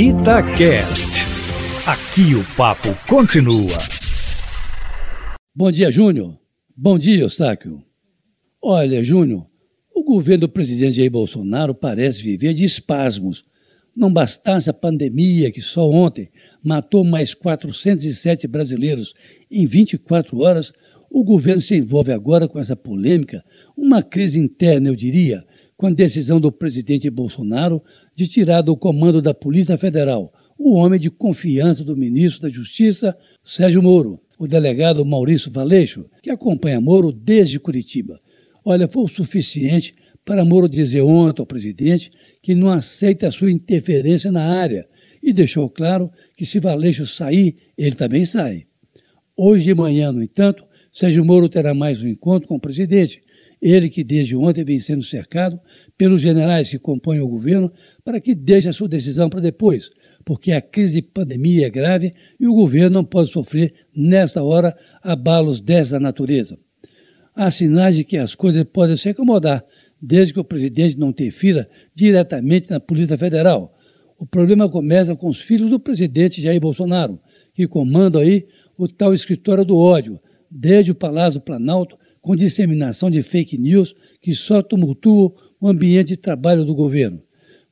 Itacast. Aqui o papo continua. Bom dia, Júnior. Bom dia, Eustáquio. Olha, Júnior, o governo do presidente Jair Bolsonaro parece viver de espasmos. Não bastasse a pandemia que só ontem matou mais 407 brasileiros em 24 horas, o governo se envolve agora com essa polêmica, uma crise interna, eu diria, com a decisão do presidente Bolsonaro de tirar do comando da Polícia Federal o homem de confiança do ministro da Justiça, Sérgio Moro, o delegado Maurício Valeixo, que acompanha Moro desde Curitiba. Olha, foi o suficiente para Moro dizer ontem ao presidente que não aceita a sua interferência na área e deixou claro que se Valeixo sair, ele também sai. Hoje de manhã, no entanto, Sérgio Moro terá mais um encontro com o presidente ele que desde ontem vem sendo cercado pelos generais que compõem o governo para que deixe a sua decisão para depois, porque a crise de pandemia é grave e o governo não pode sofrer, nesta hora, abalos dessa natureza. Há sinais de que as coisas podem se acomodar, desde que o presidente não interfira diretamente na Polícia Federal. O problema começa com os filhos do presidente Jair Bolsonaro, que comandam aí o tal escritório do ódio, desde o Palácio do Planalto com disseminação de fake news que só tumultuam o ambiente de trabalho do governo.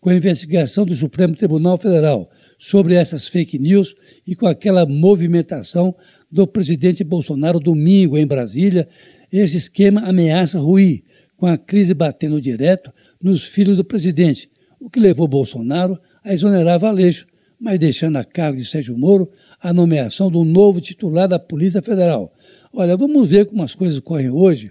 Com a investigação do Supremo Tribunal Federal sobre essas fake news e com aquela movimentação do presidente Bolsonaro domingo em Brasília, esse esquema ameaça ruir, com a crise batendo direto nos filhos do presidente, o que levou Bolsonaro a exonerar Valeixo, mas deixando a cargo de Sérgio Moro a nomeação do novo titular da Polícia Federal, Olha, vamos ver como as coisas correm hoje,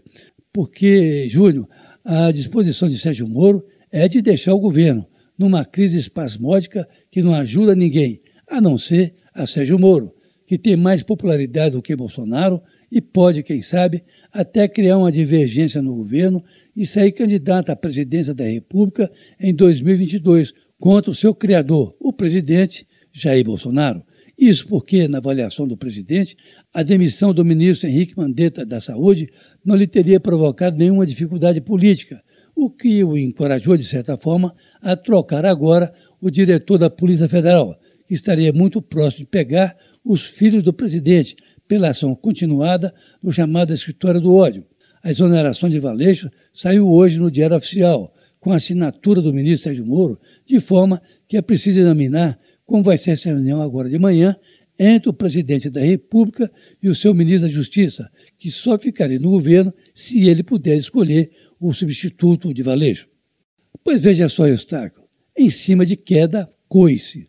porque, Júnior, a disposição de Sérgio Moro é de deixar o governo numa crise espasmódica que não ajuda ninguém, a não ser a Sérgio Moro, que tem mais popularidade do que Bolsonaro e pode, quem sabe, até criar uma divergência no governo e sair candidato à presidência da República em 2022 contra o seu criador, o presidente Jair Bolsonaro. Isso porque, na avaliação do presidente, a demissão do ministro Henrique Mandetta da Saúde não lhe teria provocado nenhuma dificuldade política, o que o encorajou, de certa forma, a trocar agora o diretor da Polícia Federal, que estaria muito próximo de pegar os filhos do presidente pela ação continuada no chamado Escritório do Ódio. A exoneração de Valeixo saiu hoje no Diário Oficial, com a assinatura do ministro Sérgio Moro, de forma que é preciso examinar como vai ser essa reunião agora de manhã entre o presidente da República e o seu ministro da Justiça, que só ficaria no governo se ele puder escolher o substituto de Valeixo. Pois veja só, Eustáquio, em cima de queda, coice.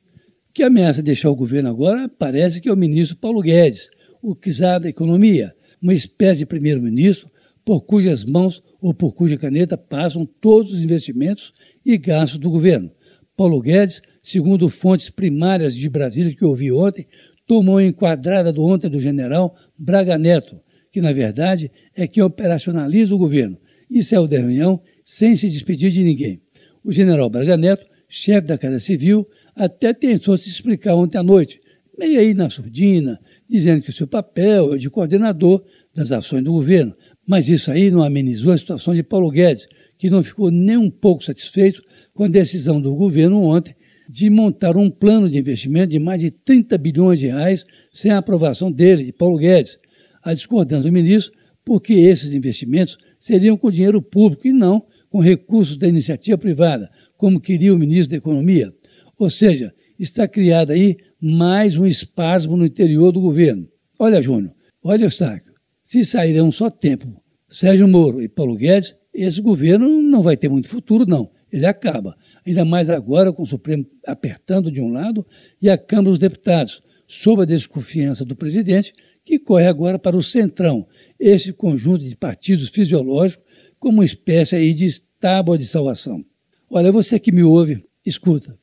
Que ameaça deixar o governo agora parece que é o ministro Paulo Guedes, o czar da economia, uma espécie de primeiro-ministro por cujas mãos ou por cuja caneta passam todos os investimentos e gastos do governo. Paulo Guedes, segundo fontes primárias de Brasília que ouvi ontem, tomou a enquadrada do ontem do general Braga Neto, que na verdade é quem operacionaliza o governo, e saiu da reunião sem se despedir de ninguém. O general Braga Neto, chefe da Casa Civil, até tentou se explicar ontem à noite, meio aí na surdina, dizendo que o seu papel é de coordenador das ações do governo. Mas isso aí não amenizou a situação de Paulo Guedes, que não ficou nem um pouco satisfeito com a decisão do governo ontem de montar um plano de investimento de mais de 30 bilhões de reais sem a aprovação dele, de Paulo Guedes. A discordância do ministro, porque esses investimentos seriam com dinheiro público e não com recursos da iniciativa privada, como queria o ministro da Economia. Ou seja, está criado aí mais um espasmo no interior do governo. Olha, Júnior, olha, Eustáquio, se saírem um só tempo Sérgio Moro e Paulo Guedes, esse governo não vai ter muito futuro, não. Ele acaba. Ainda mais agora com o Supremo apertando de um lado e a Câmara dos Deputados, sob a desconfiança do presidente, que corre agora para o Centrão, esse conjunto de partidos fisiológicos, como uma espécie aí de tábua de salvação. Olha, você que me ouve, escuta.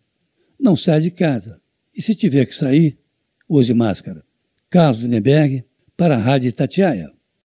Não sai de casa. E se tiver que sair, use máscara. Carlos Lindenberg, para a Rádio Itatiaia.